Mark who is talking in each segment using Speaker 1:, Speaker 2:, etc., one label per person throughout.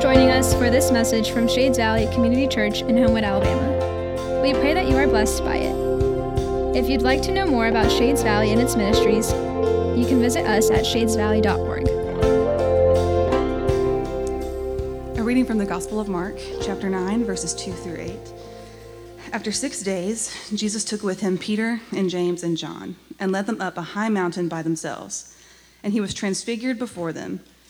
Speaker 1: Joining us for this message from Shades Valley Community Church in Homewood, Alabama. We pray that you are blessed by it. If you'd like to know more about Shades Valley and its ministries, you can visit us at shadesvalley.org.
Speaker 2: A reading from the Gospel of Mark, chapter 9, verses 2 through 8. After six days, Jesus took with him Peter and James and John and led them up a high mountain by themselves. And he was transfigured before them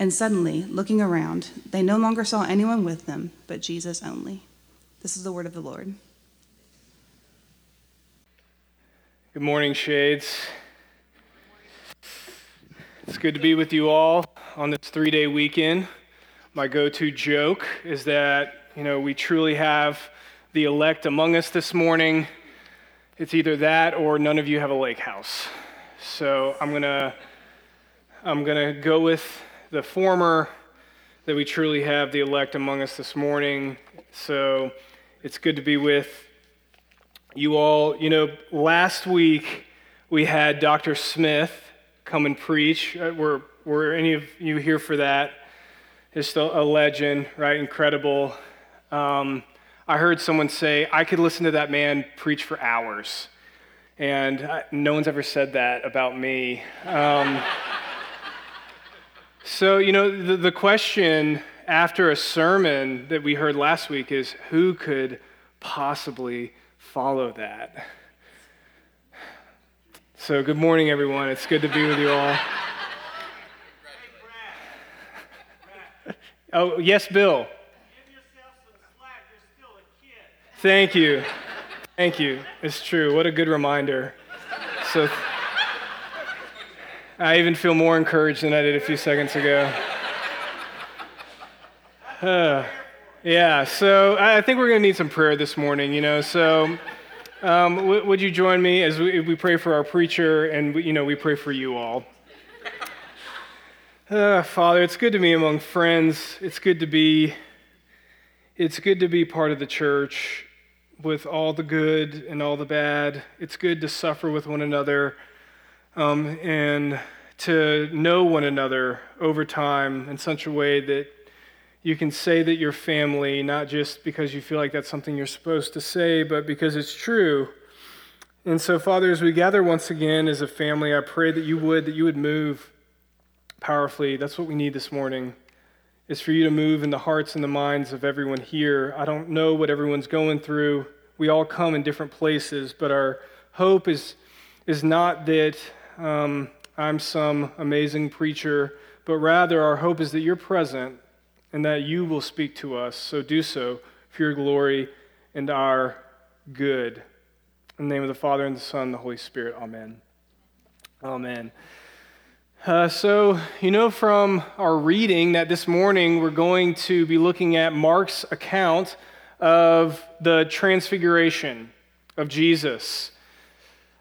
Speaker 2: And suddenly, looking around, they no longer saw anyone with them but Jesus only. This is the word of the Lord.
Speaker 3: Good morning, Shades. It's good to be with you all on this three day weekend. My go to joke is that, you know, we truly have the elect among us this morning. It's either that or none of you have a lake house. So I'm going to I'm going to go with the former, that we truly have the elect among us this morning. So it's good to be with you all. You know, last week we had Dr. Smith come and preach. Uh, were, were any of you here for that? Just a, a legend, right? Incredible. Um, I heard someone say, I could listen to that man preach for hours. And I, no one's ever said that about me. Um, so, you know, the, the question after a sermon that we heard last week is who could possibly follow that? So, good morning, everyone. It's good to be with you all. Oh, yes, Bill. Thank you. Thank you. It's true. What a good reminder. So, I even feel more encouraged than I did a few seconds ago. Uh, yeah, so I think we're going to need some prayer this morning, you know. So, um, w- would you join me as we, we, pray for our preacher and, you know, we pray for you all? Uh, Father, it's good to be among friends. It's good to be. It's good to be part of the church with all the good and all the bad. It's good to suffer with one another um, and to know one another over time in such a way that you can say that you're family, not just because you feel like that's something you're supposed to say, but because it's true. And so, Father, as we gather once again as a family, I pray that you would, that you would move powerfully. That's what we need this morning, is for you to move in the hearts and the minds of everyone here. I don't know what everyone's going through. We all come in different places, but our hope is, is not that um, I'm some amazing preacher, but rather our hope is that you're present and that you will speak to us. So do so for your glory and our good. In the name of the Father, and the Son, and the Holy Spirit. Amen. Amen. Uh, so, you know from our reading that this morning we're going to be looking at Mark's account of the transfiguration of Jesus.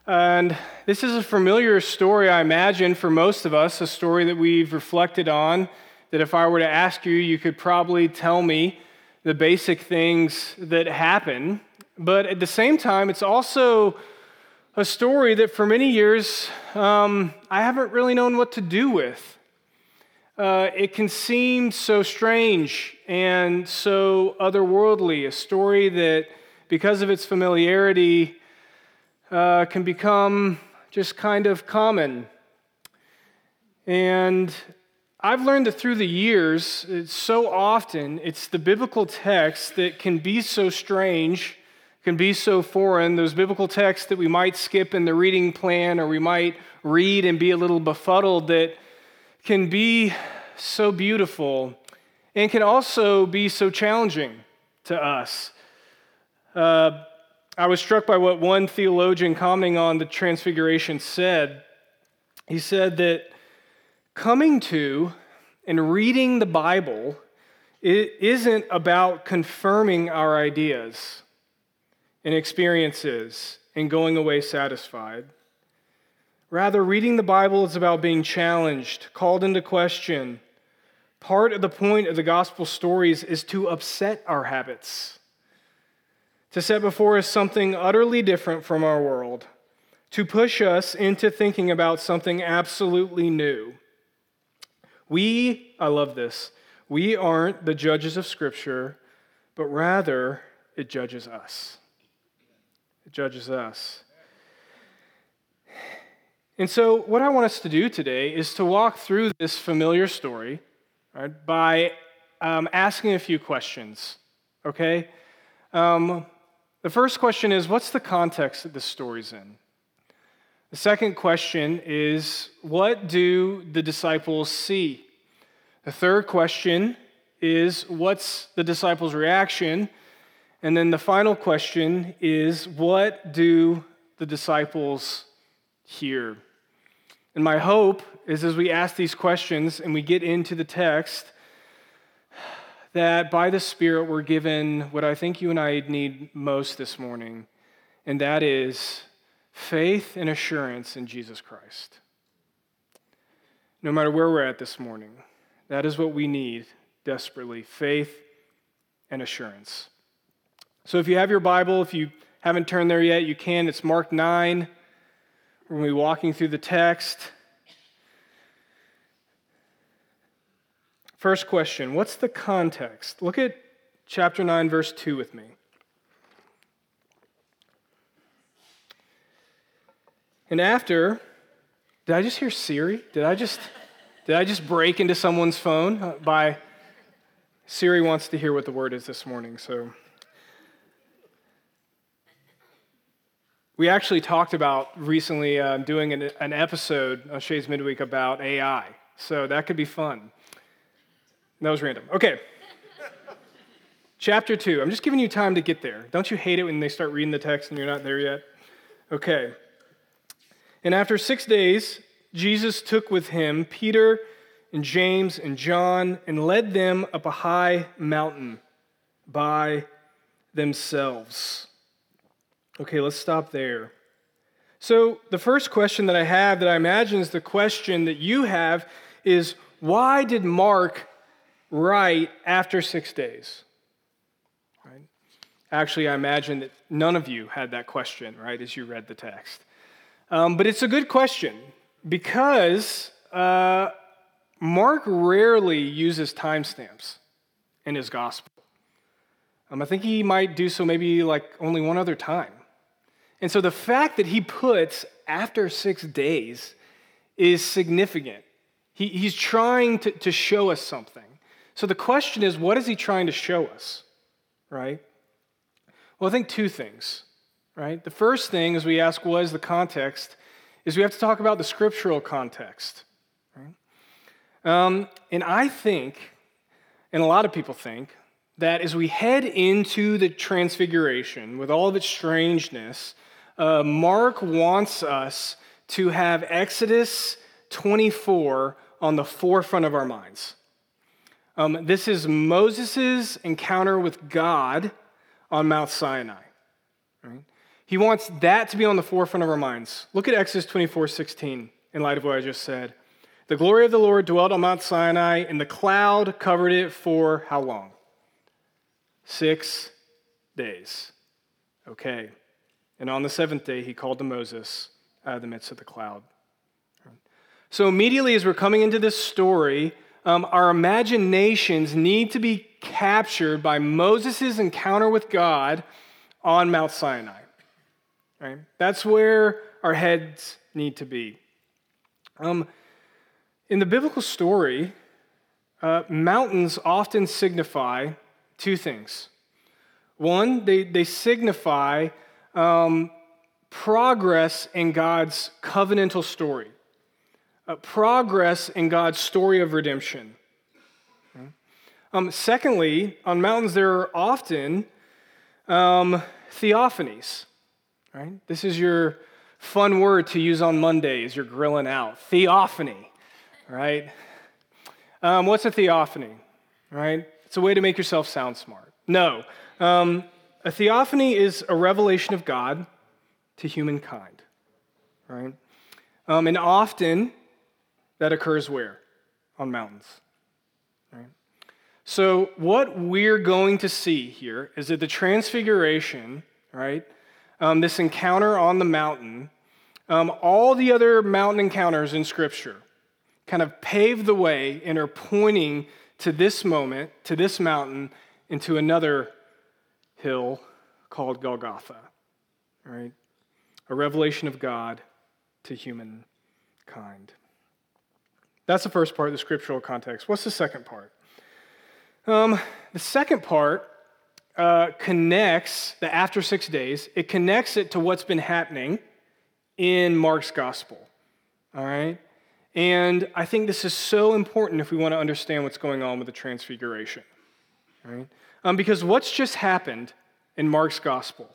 Speaker 3: And this is a familiar story, I imagine, for most of us, a story that we've reflected on. That if I were to ask you, you could probably tell me the basic things that happen. But at the same time, it's also a story that for many years um, I haven't really known what to do with. Uh, it can seem so strange and so otherworldly, a story that, because of its familiarity, uh, can become just kind of common. And I've learned that through the years, so often it's the biblical text that can be so strange, can be so foreign, those biblical texts that we might skip in the reading plan or we might read and be a little befuddled that can be so beautiful and can also be so challenging to us. Uh, I was struck by what one theologian commenting on the Transfiguration said. He said that coming to and reading the Bible it isn't about confirming our ideas and experiences and going away satisfied. Rather, reading the Bible is about being challenged, called into question. Part of the point of the gospel stories is to upset our habits, to set before us something utterly different from our world, to push us into thinking about something absolutely new. We, I love this, we aren't the judges of Scripture, but rather it judges us. It judges us. And so, what I want us to do today is to walk through this familiar story right, by um, asking a few questions. Okay? Um, the first question is what's the context that this story's in? The second question is what do the disciples see? The third question is what's the disciples' reaction? And then the final question is what do the disciples hear? And my hope is as we ask these questions and we get into the text, that by the Spirit we're given what I think you and I need most this morning, and that is faith and assurance in Jesus Christ. No matter where we're at this morning, that is what we need desperately faith and assurance. So if you have your Bible, if you haven't turned there yet, you can. It's Mark 9. We're going to be walking through the text. First question What's the context? Look at chapter 9, verse 2 with me. And after, did I just hear Siri? Did I just, did I just break into someone's phone uh, by Siri wants to hear what the word is this morning, so We actually talked about recently uh, doing an, an, episode on Shades Midweek about AI, so that could be fun. That was random. Okay. Chapter 2. I'm just giving you time to get there. Don't you hate it when they start reading the text and you're not there yet? Okay. And after six days, Jesus took with him Peter and James and John and led them up a high mountain by themselves. Okay, let's stop there. So, the first question that I have that I imagine is the question that you have is why did Mark write after six days? Right? Actually, I imagine that none of you had that question, right, as you read the text. Um, but it's a good question because uh, Mark rarely uses timestamps in his gospel. Um, I think he might do so maybe like only one other time. And so the fact that he puts after six days is significant. He, he's trying to, to show us something. So the question is, what is he trying to show us? Right? Well, I think two things. Right? The first thing, as we ask what is the context, is we have to talk about the scriptural context. Right? Um, and I think, and a lot of people think, that as we head into the transfiguration with all of its strangeness, uh, Mark wants us to have Exodus 24 on the forefront of our minds. Um, this is Moses' encounter with God on Mount Sinai. Right? He wants that to be on the forefront of our minds. Look at Exodus 24 16 in light of what I just said. The glory of the Lord dwelt on Mount Sinai, and the cloud covered it for how long? Six days. Okay. And on the seventh day, he called to Moses out of the midst of the cloud. So, immediately as we're coming into this story, um, our imaginations need to be captured by Moses' encounter with God on Mount Sinai. Right? That's where our heads need to be. Um, in the biblical story, uh, mountains often signify two things. One, they, they signify um, progress in God's covenantal story, progress in God's story of redemption. Um, secondly, on mountains, there are often um, theophanies. Right? This is your fun word to use on Mondays. You're grilling out. Theophany, right? Um, what's a theophany? Right? It's a way to make yourself sound smart. No. Um, a theophany is a revelation of God to humankind, right? Um, and often that occurs where? On mountains, right? So, what we're going to see here is that the transfiguration, right, um, this encounter on the mountain, um, all the other mountain encounters in Scripture kind of pave the way and are pointing to this moment, to this mountain, into another hill called Golgotha, right? A revelation of God to humankind. That's the first part of the scriptural context. What's the second part? Um, the second part uh, connects the after six days, it connects it to what's been happening in Mark's gospel. All right? And I think this is so important if we want to understand what's going on with the transfiguration. Right? Um, because what's just happened in Mark's gospel?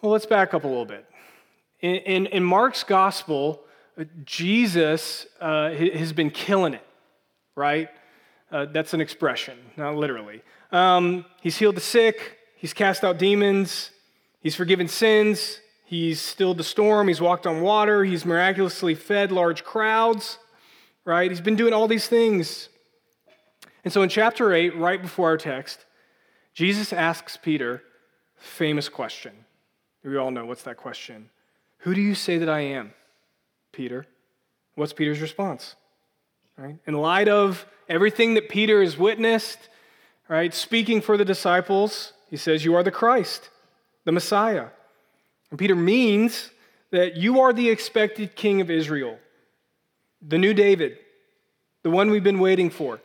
Speaker 3: Well, let's back up a little bit. In, in, in Mark's gospel, Jesus uh, has been killing it, right? Uh, that's an expression, not literally. Um, he's healed the sick, he's cast out demons, he's forgiven sins, he's stilled the storm, he's walked on water, he's miraculously fed large crowds, right? He's been doing all these things. And so in chapter 8, right before our text, Jesus asks Peter famous question. We all know what's that question. Who do you say that I am, Peter? What's Peter's response? Right? In light of everything that Peter has witnessed, right, speaking for the disciples, he says, You are the Christ, the Messiah. And Peter means that you are the expected king of Israel, the new David, the one we've been waiting for.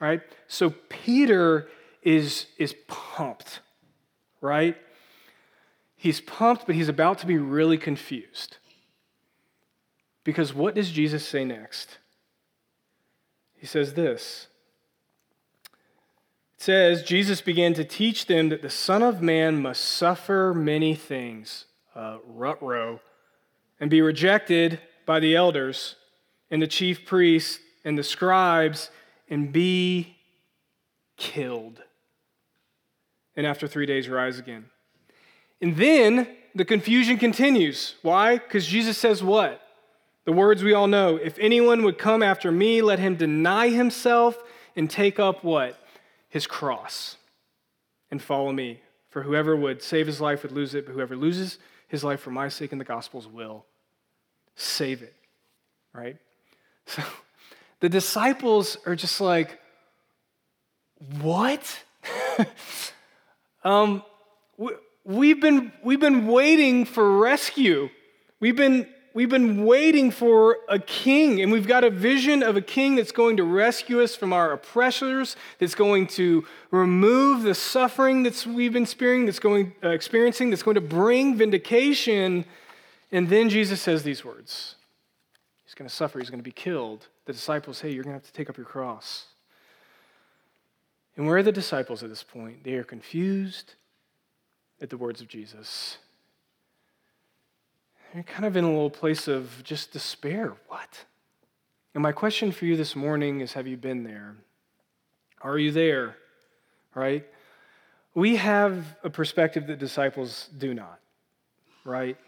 Speaker 3: Right? So Peter is, is pumped, right? He's pumped, but he's about to be really confused. Because what does Jesus say next? He says this It says, Jesus began to teach them that the Son of Man must suffer many things, uh, rut row, and be rejected by the elders and the chief priests and the scribes and be killed. And after three days, rise again. And then the confusion continues. Why? Because Jesus says what? The words we all know if anyone would come after me, let him deny himself and take up what? His cross and follow me. For whoever would save his life would lose it, but whoever loses his life for my sake and the gospel's will save it. Right? So the disciples are just like, what? um, we, have been, we've been waiting for rescue. We've been we've been waiting for a king, and we've got a vision of a king that's going to rescue us from our oppressors, that's going to remove the suffering that we've been experiencing, that's going, uh, experiencing, that's going to bring vindication. And then Jesus says these words He's going to suffer, he's going to be killed. The disciples, hey, you're going to have to take up your cross. And where are the disciples at this point? They are confused at the words of Jesus you're kind of in a little place of just despair. What? And my question for you this morning is have you been there? Are you there? Right? We have a perspective that disciples do not, right?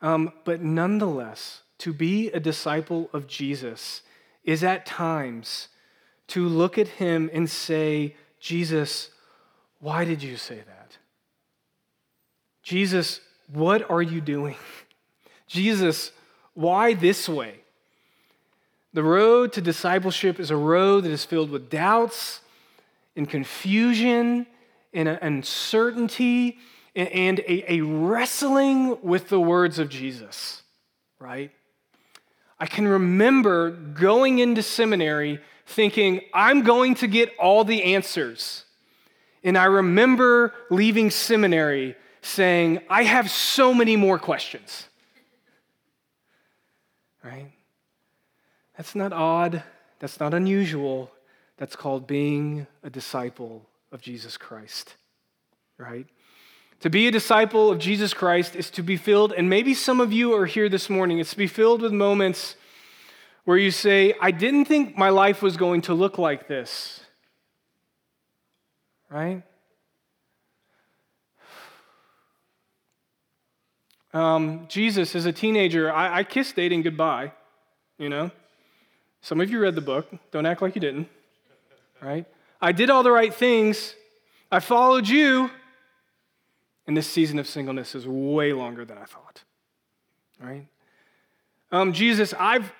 Speaker 3: Um, but nonetheless, to be a disciple of Jesus is at times to look at him and say, Jesus, why did you say that? Jesus, what are you doing? Jesus, why this way? The road to discipleship is a road that is filled with doubts and confusion and uncertainty and a, wrestling with the words of Jesus, right? I can remember going into seminary thinking, I'm going to get all the answers. And I remember leaving seminary saying, I have so many more questions. Right? That's not odd. That's not unusual. That's called being a disciple of Jesus Christ. Right? To be a disciple of Jesus Christ is to be filled, and maybe some of you are here this morning, it's to be filled with moments where you say, I didn't think my life was going to look like this. Right? Um, Jesus, as a teenager, I, I kissed dating goodbye, you know? Some of you read the book. Don't act like you didn't, right? I did all the right things. I followed you. And this season of singleness is way longer than I thought, right? Um, Jesus, I've,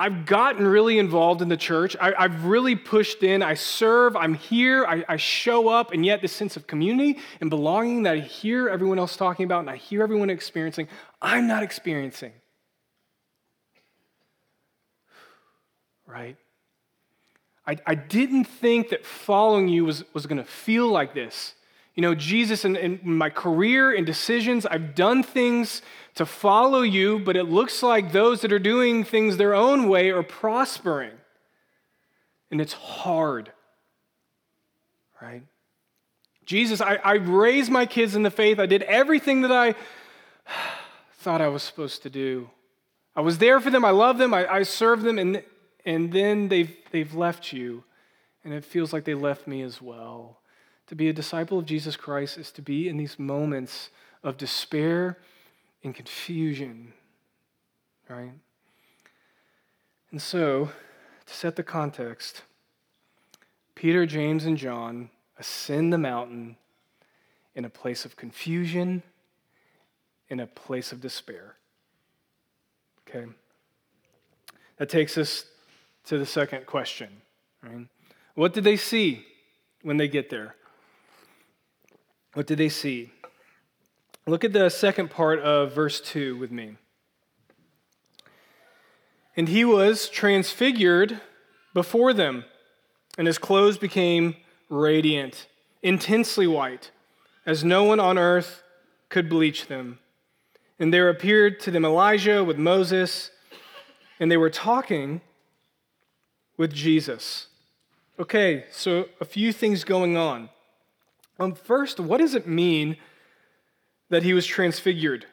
Speaker 3: I've gotten really involved in the church. I, have really pushed in. I serve. I'm here. I, I, show up. And yet, this sense of community and belonging that I hear everyone else talking about and I hear everyone experiencing, I'm not experiencing. Right? I, I didn't think that following you was, was going to feel like this. You know, Jesus, in, in my career and decisions, I've done things to follow you, but it looks like those that are doing things their own way are prospering. And it's hard, right? Jesus, I, I raised my kids in the faith. I did everything that I thought I was supposed to do. I was there for them. I love them. I, I served them. And, and then they've, they've left you. And it feels like they left me as well. To be a disciple of Jesus Christ is to be in these moments of despair and confusion, right? And so, to set the context, Peter, James, and John ascend the mountain in a place of confusion, in a place of despair. Okay? That takes us to the second question. Right? What did they see when they get there? What did they see? Look at the second part of verse 2 with me. And he was transfigured before them, and his clothes became radiant, intensely white, as no one on earth could bleach them. And there appeared to them Elijah with Moses, and they were talking with Jesus. Okay, so a few things going on. Um, first, what does it mean that he was transfigured?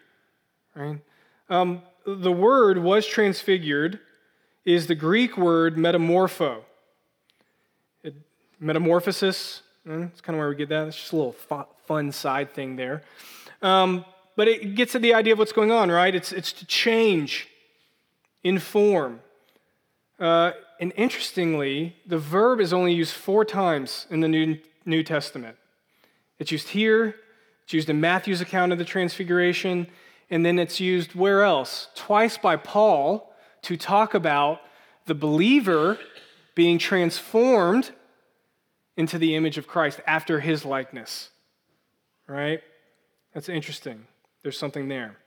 Speaker 3: Right? Um, the word was transfigured is the Greek word metamorpho. It, metamorphosis, that's kind of where we get that. It's just a little fun side thing there. Um, but it gets at the idea of what's going on, right? It's, it's to change in form. Uh, and interestingly, the verb is only used four times in the New, New Testament. It's used here, it's used in Matthew's account of the Transfiguration, and then it's used where else? Twice by Paul to talk about the believer being transformed into the image of Christ after his likeness. Right? That's interesting. There's something there.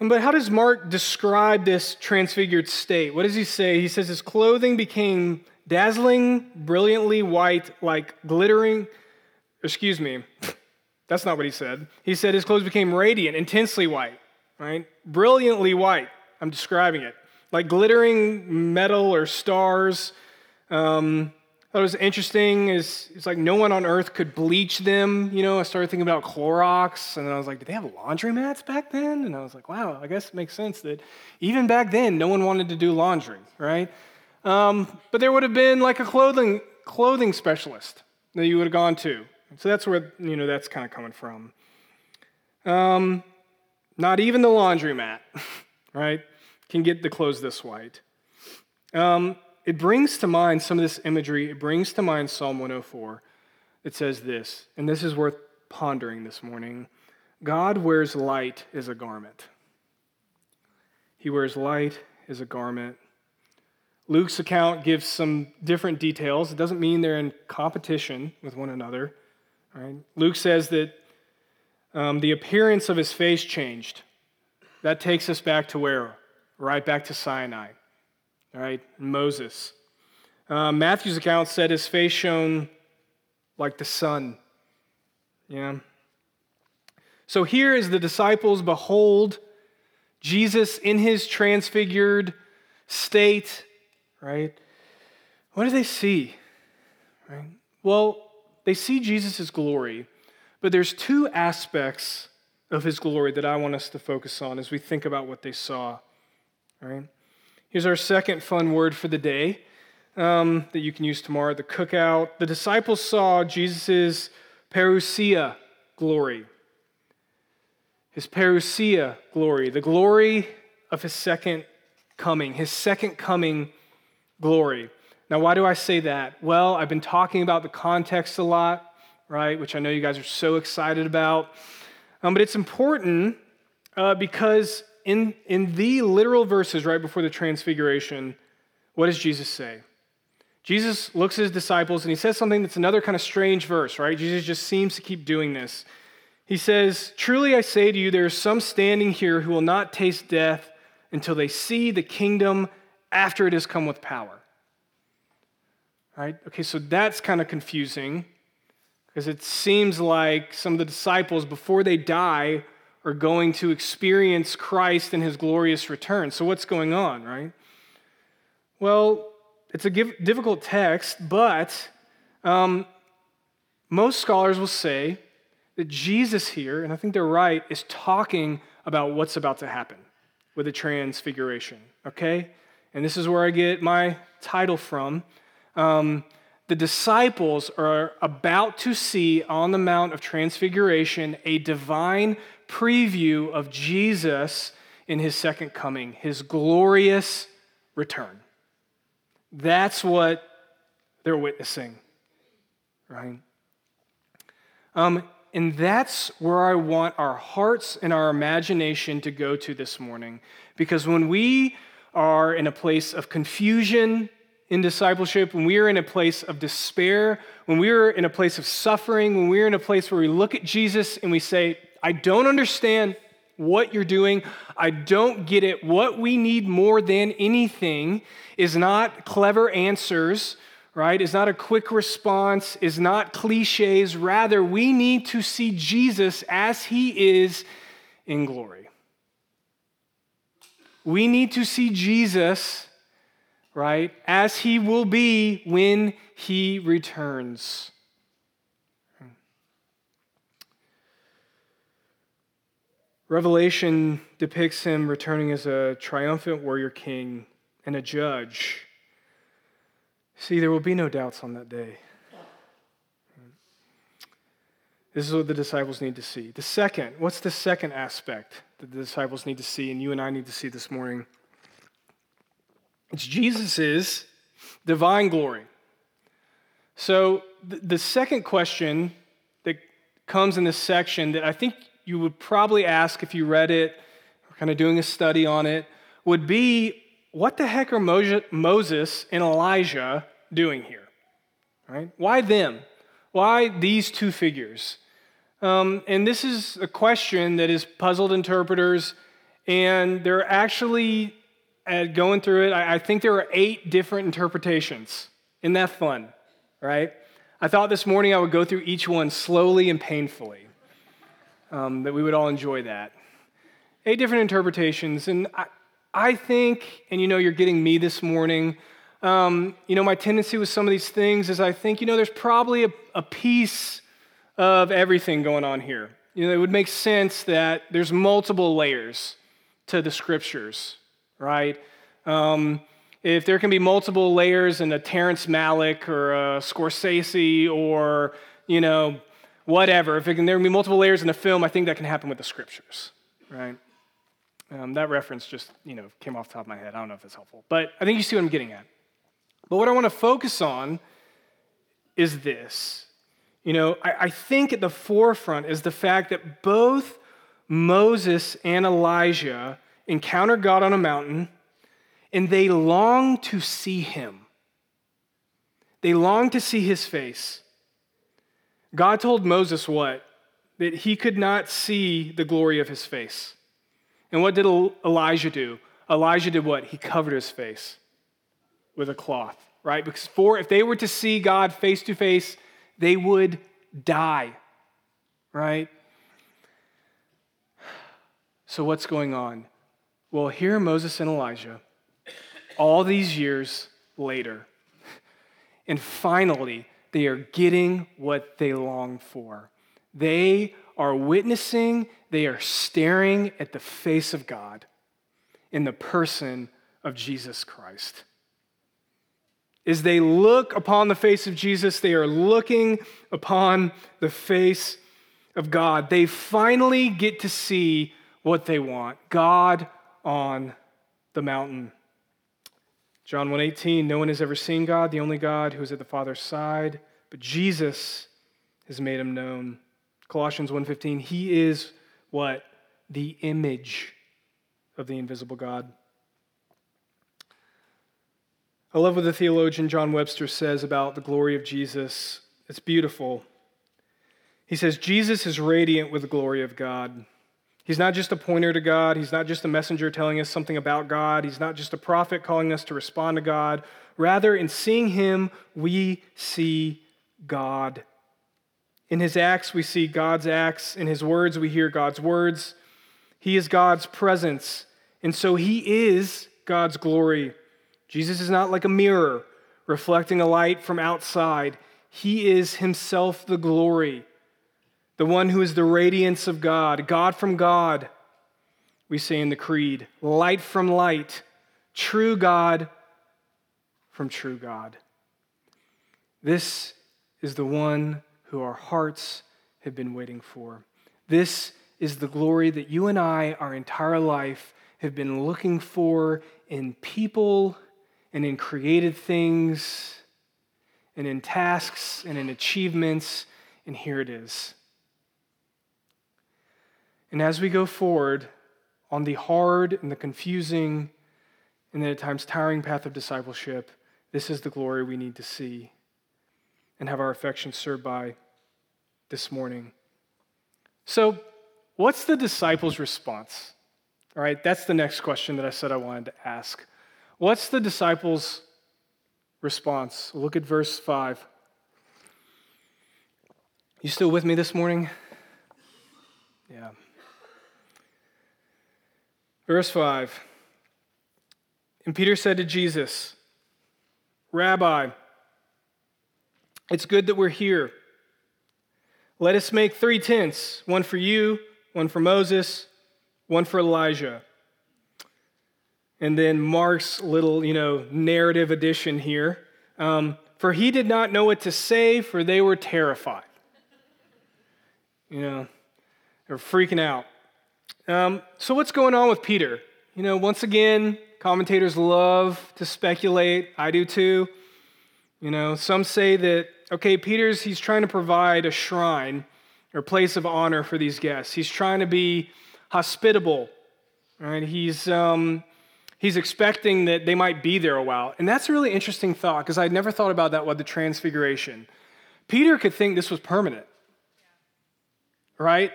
Speaker 3: Um, but how does Mark describe this transfigured state? What does he say? He says his clothing became dazzling, brilliantly white, like glittering. Excuse me, that's not what he said. He said his clothes became radiant, intensely white, right? Brilliantly white. I'm describing it. Like glittering metal or stars. Um, was interesting is it's like no one on earth could bleach them. You know, I started thinking about Clorox, and then I was like, did they have laundromats back then? And I was like, wow, I guess it makes sense that even back then, no one wanted to do laundry, right? Um, but there would have been like a clothing clothing specialist that you would have gone to. So that's where you know that's kind of coming from. Um, not even the laundromat, right, can get the clothes this white. Um, it brings to mind some of this imagery. It brings to mind Psalm 104. It says this, and this is worth pondering this morning God wears light as a garment. He wears light as a garment. Luke's account gives some different details. It doesn't mean they're in competition with one another. Right? Luke says that um, the appearance of his face changed. That takes us back to where? Right back to Sinai all right, Moses. Uh, Matthew's account said his face shone like the sun. Yeah. So here is the disciples behold Jesus in his transfigured state, right? What do they see? Right? Well, they see Jesus' glory, but there's two aspects of his glory that I want us to focus on as we think about what they saw. Right? Here's our second fun word for the day um, that you can use tomorrow the cookout. The disciples saw Jesus' parousia glory. His parousia glory, the glory of his second coming, his second coming glory. Now, why do I say that? Well, I've been talking about the context a lot, right, which I know you guys are so excited about. Um, but it's important uh, because in, in the literal verses right before the transfiguration, what does Jesus say? Jesus looks at his disciples and he says something that's another kind of strange verse, right? Jesus just seems to keep doing this. He says, Truly I say to you, there are some standing here who will not taste death until they see the kingdom after it has come with power. Right? Okay, so that's kind of confusing because it seems like some of the disciples, before they die, are going to experience Christ in his glorious return. So, what's going on, right? Well, it's a difficult text, but um, most scholars will say that Jesus here, and I think they're right, is talking about what's about to happen with the transfiguration, okay? And this is where I get my title from. Um, the disciples are about to see on the Mount of Transfiguration a divine preview of Jesus in his second coming, his glorious return. That's what they're witnessing, right? Um, and that's where I want our hearts and our imagination to go to this morning. Because when we are in a place of confusion in discipleship, when we are in a place of despair, when we are in a place of suffering, when we are in a place where we look at Jesus and we say, I don't understand what you're doing. I don't get it. What we need more than anything is not clever answers, right? Is not a quick response, is not cliches. Rather, we need to see Jesus as he is in glory. We need to see Jesus, right, as he will be when he returns. Revelation depicts him returning as a triumphant warrior king and a judge. See, there will be no doubts on that day. This is what the disciples need to see. The second, what's the second aspect that the disciples need to see and you and I need to see this morning? It's Jesus' divine glory. So, the second question that comes in this section that I think you would probably ask if you read it, or kind of doing a study on it, would be what the heck are Moses and Elijah doing here? Right? Why them? Why these two figures? Um, and this is a question that has puzzled interpreters, and they're actually uh, going through it. I, I think there are eight different interpretations. Isn't that fun? Right? I thought this morning I would go through each one slowly and painfully um, that we would all enjoy that. Eight different interpretations. And I, I think, and you know, you're getting me this morning. Um, you know, my tendency with some of these things is I think, you know, there's probably a, a piece of everything going on here. You know, it would make sense that there's multiple layers to the scriptures, right? Um, if there can be multiple layers in a Terrence Malick or a Scorsese or, you know, whatever. If can, there can be multiple layers in a film, I think that can happen with the scriptures, right? Um, that reference just, you know, came off the top of my head. I don't know if it's helpful, but I think you see what I'm getting at. But what I want to focus on is this. You know, I, I think at the forefront is the fact that both Moses and Elijah encounter God on a mountain and they long to see him. They long to see his face. God told Moses what? That he could not see the glory of his face. And what did Elijah do? Elijah did what? He covered his face with a cloth, right? Because for if they were to see God face to face, they would die, right? So what's going on? Well, here Moses and Elijah, all these years later, and finally, they are getting what they long for. They are witnessing, they are staring at the face of God in the person of Jesus Christ. As they look upon the face of Jesus, they are looking upon the face of God. They finally get to see what they want God on the mountain. John 1:18 No one has ever seen God, the only God who is at the Father's side, but Jesus has made him known. Colossians 1:15 He is what? The image of the invisible God. I love what the theologian John Webster says about the glory of Jesus. It's beautiful. He says, Jesus is radiant with the glory of God. He's not just a pointer to God. He's not just a messenger telling us something about God. He's not just a prophet calling us to respond to God. Rather, in seeing him, we see God. In his acts, we see God's acts. In his words, we hear God's words. He is God's presence. And so he is God's glory. Jesus is not like a mirror reflecting a light from outside. He is himself the glory, the one who is the radiance of God, God from God, we say in the Creed, light from light, true God from true God. This is the one who our hearts have been waiting for. This is the glory that you and I, our entire life, have been looking for in people and in created things and in tasks and in achievements, and here it is. And as we go forward on the hard and the confusing and then at times tiring path of discipleship, this is the glory we need to see and have our affections served by this morning. So, what's the disciples' response? All right, that's the next question that I said I wanted to ask. What's the disciples' response? Look at verse 5. You still with me this morning? Yeah. Verse 5. And Peter said to Jesus, Rabbi, it's good that we're here. Let us make three tents one for you, one for Moses, one for Elijah. And then Mark's little, you know, narrative addition here. Um, for he did not know what to say, for they were terrified. You know, they're freaking out. Um, so, what's going on with Peter? You know, once again, commentators love to speculate. I do too. You know, some say that, okay, Peter's, he's trying to provide a shrine or place of honor for these guests. He's trying to be hospitable, right? He's, um, he's expecting that they might be there a while. And that's a really interesting thought because I'd never thought about that with the transfiguration. Peter could think this was permanent, right?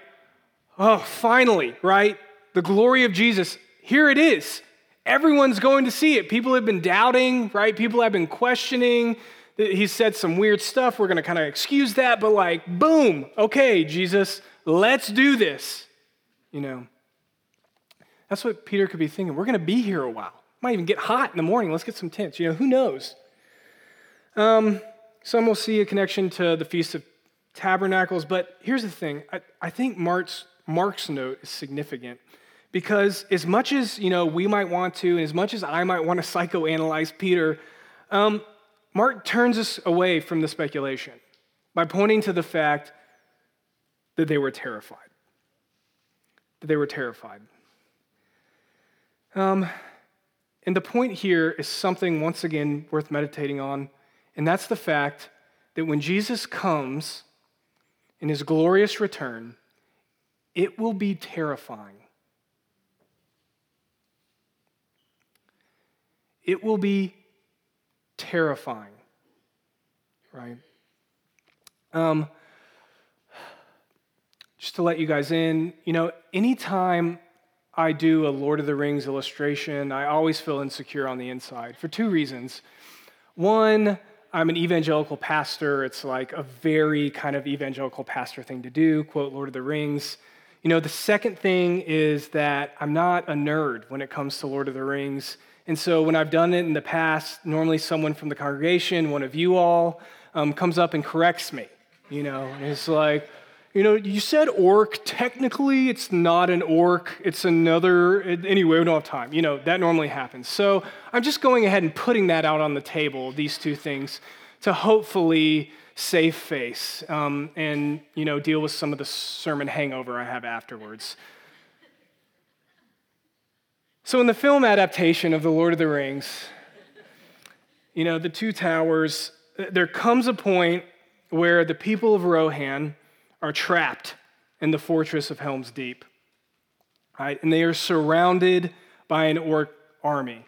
Speaker 3: Oh, finally, right? The glory of Jesus, here it is. Everyone's going to see it. People have been doubting, right? People have been questioning. He said some weird stuff. We're going to kind of excuse that, but like, boom, okay, Jesus, let's do this. You know, that's what Peter could be thinking. We're going to be here a while. Might even get hot in the morning. Let's get some tents. You know, who knows? Um, some will see a connection to the Feast of Tabernacles, but here's the thing. I, I think Mark's, Mark's note is significant because as much as you know we might want to, and as much as I might want to psychoanalyze Peter, um, Mark turns us away from the speculation by pointing to the fact that they were terrified. That they were terrified. Um, and the point here is something, once again, worth meditating on, and that's the fact that when Jesus comes in his glorious return, it will be terrifying. It will be terrifying, right? Um, just to let you guys in, you know, anytime I do a Lord of the Rings illustration, I always feel insecure on the inside for two reasons. One, I'm an evangelical pastor. It's like a very kind of evangelical pastor thing to do, quote Lord of the Rings. You know, the second thing is that I'm not a nerd when it comes to Lord of the Rings. And so when I've done it in the past, normally someone from the congregation, one of you all, um, comes up and corrects me. You know, and it's like, you know, you said orc. Technically, it's not an orc. It's another. Anyway, we don't have time. You know, that normally happens. So I'm just going ahead and putting that out on the table, these two things, to hopefully save face um, and, you know, deal with some of the sermon hangover I have afterwards. So, in the film adaptation of The Lord of the Rings, you know, the two towers, there comes a point where the people of Rohan are trapped in the fortress of Helm's Deep. Right? And they are surrounded by an orc army.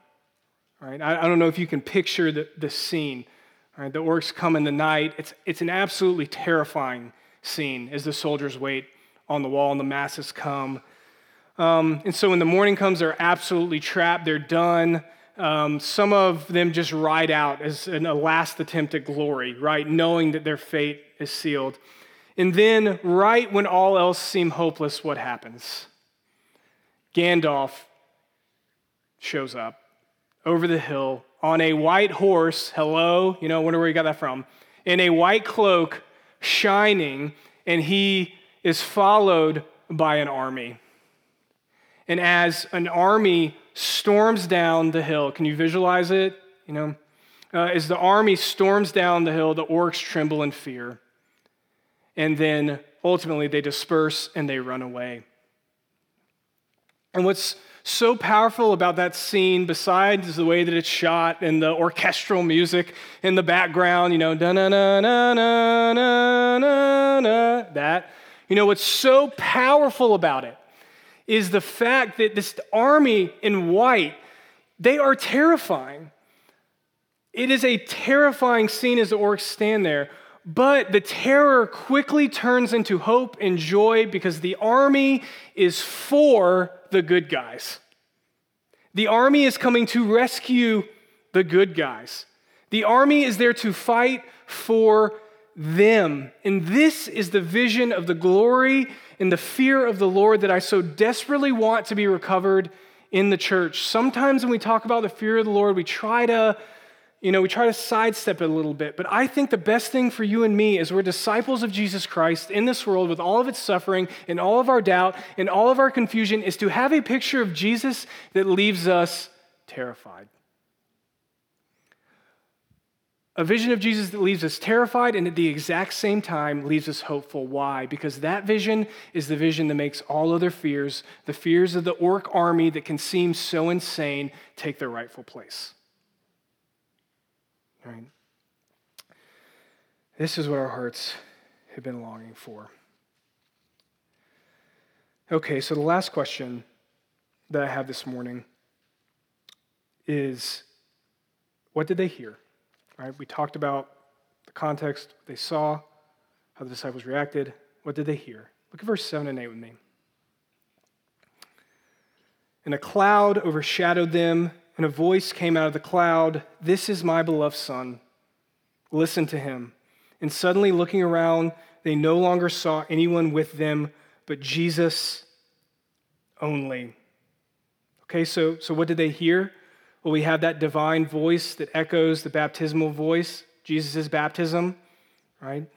Speaker 3: Right? I, I don't know if you can picture the, the scene. Right? The orcs come in the night. It's, it's an absolutely terrifying scene as the soldiers wait on the wall and the masses come. Um, and so when the morning comes, they're absolutely trapped. They're done. Um, some of them just ride out as an, a last attempt at glory, right? Knowing that their fate is sealed. And then, right when all else seemed hopeless, what happens? Gandalf shows up over the hill on a white horse. Hello, you know, wonder where you got that from. In a white cloak, shining, and he is followed by an army. And as an army storms down the hill, can you visualize it? You know, uh, as the army storms down the hill, the orcs tremble in fear and then ultimately they disperse and they run away. And what's so powerful about that scene, besides the way that it's shot and the orchestral music in the background, you know, da na na na na na na that, you know, what's so powerful about it is the fact that this army in white, they are terrifying. It is a terrifying scene as the orcs stand there but the terror quickly turns into hope and joy because the army is for the good guys. The army is coming to rescue the good guys. The army is there to fight for them. And this is the vision of the glory and the fear of the Lord that I so desperately want to be recovered in the church. Sometimes when we talk about the fear of the Lord, we try to you know, we try to sidestep it a little bit, but I think the best thing for you and me is we're disciples of Jesus Christ in this world with all of its suffering and all of our doubt and all of our confusion is to have a picture of Jesus that leaves us terrified. A vision of Jesus that leaves us terrified and at the exact same time leaves us hopeful. Why? Because that vision is the vision that makes all other fears, the fears of the orc army that can seem so insane, take their rightful place. Right? This is what our hearts have been longing for. Okay, so the last question that I have this morning is what did they hear? Right? We talked about the context, they saw, how the disciples reacted. What did they hear? Look at verse 7 and 8 with me. And a cloud overshadowed them, and a voice came out of the cloud This is my beloved Son. Listen to him. And suddenly, looking around, they no longer saw anyone with them but Jesus only. Okay, so, so what did they hear? Well, we have that divine voice that echoes the baptismal voice, Jesus' baptism, right?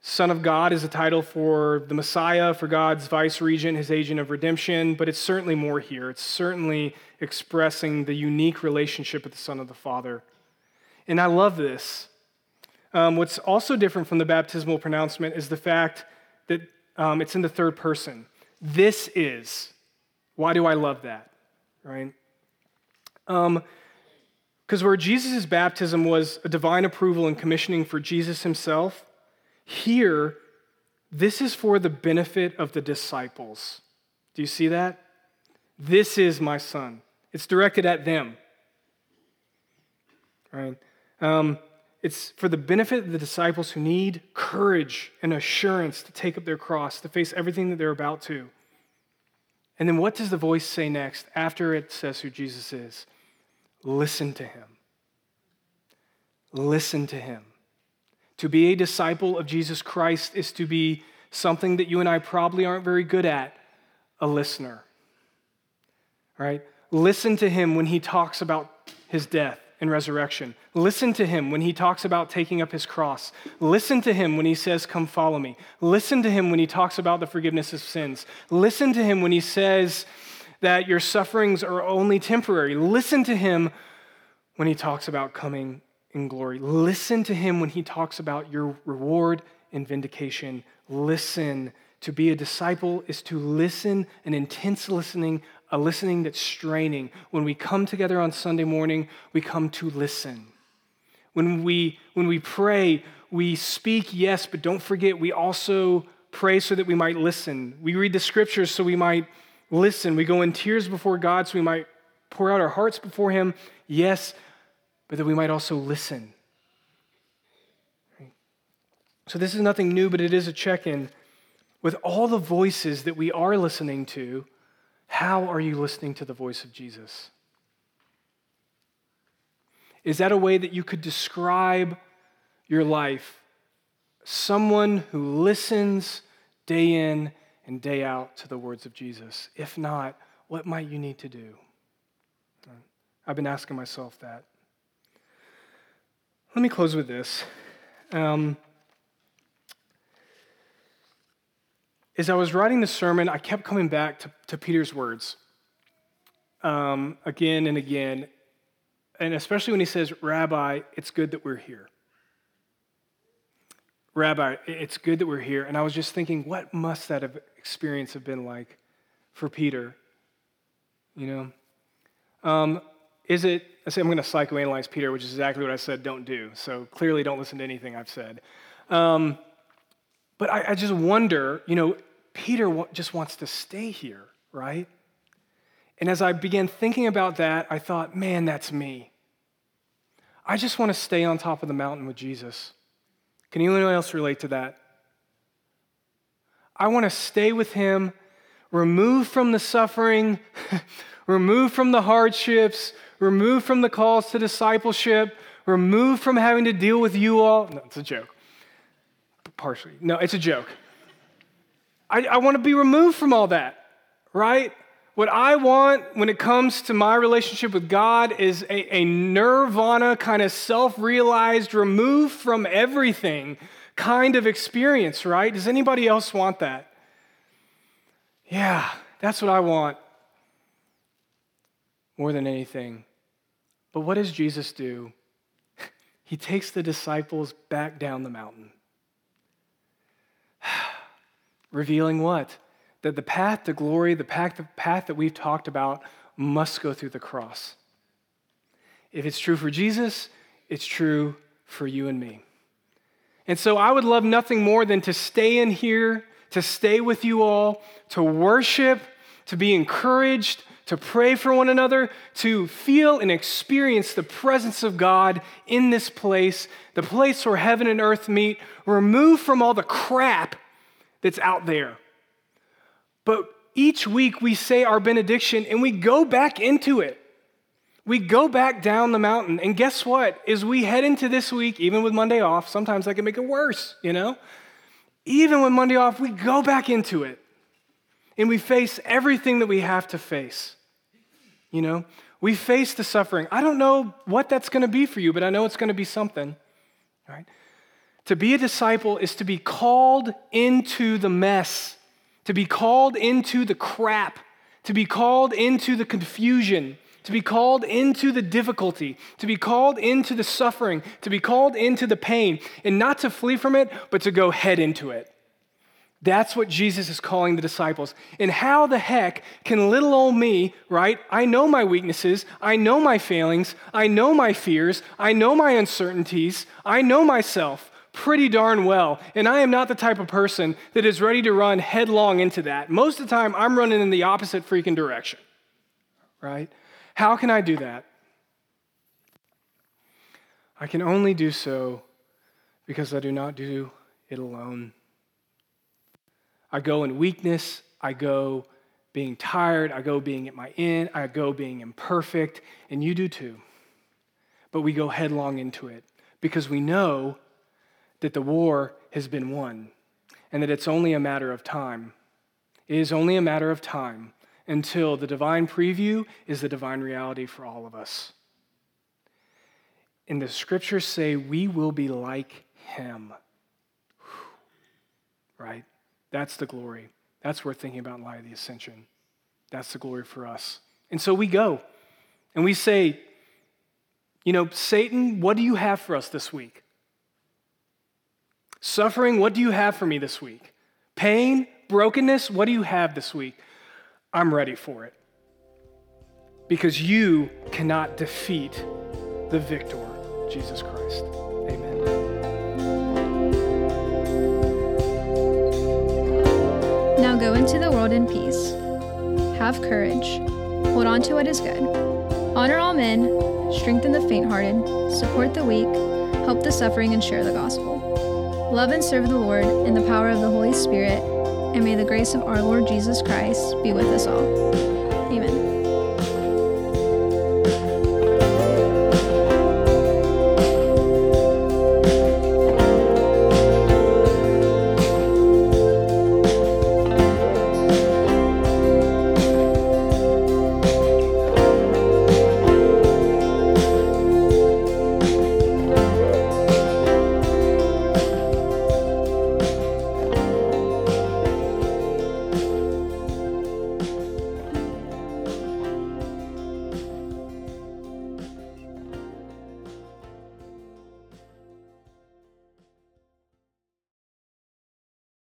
Speaker 3: Son of God is a title for the Messiah, for God's vice regent, his agent of redemption, but it's certainly more here. It's certainly expressing the unique relationship with the Son of the Father. And I love this. Um, what's also different from the baptismal pronouncement is the fact that um, it's in the third person. This is. Why do I love that? Right? Because um, where Jesus' baptism was a divine approval and commissioning for Jesus himself, here, this is for the benefit of the disciples. Do you see that? This is my son. It's directed at them. Right? Um, it's for the benefit of the disciples who need courage and assurance to take up their cross, to face everything that they're about to. And then what does the voice say next after it says who Jesus is? Listen to him. Listen to him. To be a disciple of Jesus Christ is to be something that you and I probably aren't very good at a listener. Right? Listen to him when he talks about his death and resurrection. Listen to him when he talks about taking up his cross. Listen to him when he says, Come follow me. Listen to him when he talks about the forgiveness of sins. Listen to him when he says that your sufferings are only temporary. Listen to him when he talks about coming in glory. Listen to him when he talks about your reward and vindication. Listen. To be a disciple is to listen, an intense listening a listening that's straining. When we come together on Sunday morning, we come to listen. When we, when we pray, we speak, yes, but don't forget, we also pray so that we might listen. We read the scriptures so we might listen. We go in tears before God so we might pour out our hearts before Him, yes, but that we might also listen. So, this is nothing new, but it is a check in with all the voices that we are listening to how are you listening to the voice of Jesus? Is that a way that you could describe your life? Someone who listens day in and day out to the words of Jesus. If not, what might you need to do? I've been asking myself that. Let me close with this. Um, as I was writing the sermon, I kept coming back to, to Peter's words um, again and again. And especially when he says, Rabbi, it's good that we're here. Rabbi, it's good that we're here. And I was just thinking, what must that have experience have been like for Peter? You know? Um, is it, I say I'm going to psychoanalyze Peter, which is exactly what I said don't do. So clearly don't listen to anything I've said. Um, but I, I, just wonder, you know, Peter just wants to stay here, right? And as I began thinking about that, I thought, man, that's me. I just want to stay on top of the mountain with Jesus. Can anyone else relate to that? I want to stay with him, removed from the suffering, removed from the hardships, removed from the calls to discipleship, removed from having to deal with you all. No, it's a joke. Partially. No, it's a joke. I, I want to be removed from all that, right? What I want when it comes to my relationship with God is a, a nirvana kind of self realized, removed from everything kind of experience, right? Does anybody else want that? Yeah, that's what I want more than anything. But what does Jesus do? He takes the disciples back down the mountain. Revealing what? That the path to glory, the path, the path that we've talked about, must go through the cross. If it's true for Jesus, it's true for you and me. And so I would love nothing more than to stay in here, to stay with you all, to worship, to be encouraged, to pray for one another, to feel and experience the presence of God in this place, the place where heaven and earth meet, removed from all the crap that's out there. But each week we say our benediction and we go back into it. We go back down the mountain. And guess what? As we head into this week, even with Monday off, sometimes I can make it worse, you know? Even with Monday off, we go back into it. And we face everything that we have to face. You know, we face the suffering. I don't know what that's going to be for you, but I know it's going to be something. Right? To be a disciple is to be called into the mess, to be called into the crap, to be called into the confusion, to be called into the difficulty, to be called into the suffering, to be called into the pain, and not to flee from it, but to go head into it. That's what Jesus is calling the disciples. And how the heck can little old me, right? I know my weaknesses, I know my failings, I know my fears, I know my uncertainties, I know myself pretty darn well. And I am not the type of person that is ready to run headlong into that. Most of the time, I'm running in the opposite freaking direction, right? How can I do that? I can only do so because I do not do it alone. I go in weakness, I go being tired, I go being at my end, I go being imperfect, and you do too. But we go headlong into it because we know that the war has been won and that it's only a matter of time. It is only a matter of time until the divine preview is the divine reality for all of us. And the scriptures say we will be like him. Right? That's the glory. That's worth thinking about in light of the ascension. That's the glory for us. And so we go and we say, you know, Satan, what do you have for us this week? Suffering, what do you have for me this week? Pain, brokenness, what do you have this week? I'm ready for it. Because you cannot defeat the victor, Jesus Christ. Amen.
Speaker 1: Now go into the world in peace. Have courage. Hold on to what is good. Honor all men. Strengthen the faint hearted. Support the weak. Help the suffering and share the gospel. Love and serve the Lord in the power of the Holy Spirit. And may the grace of our Lord Jesus Christ be with us all. Amen.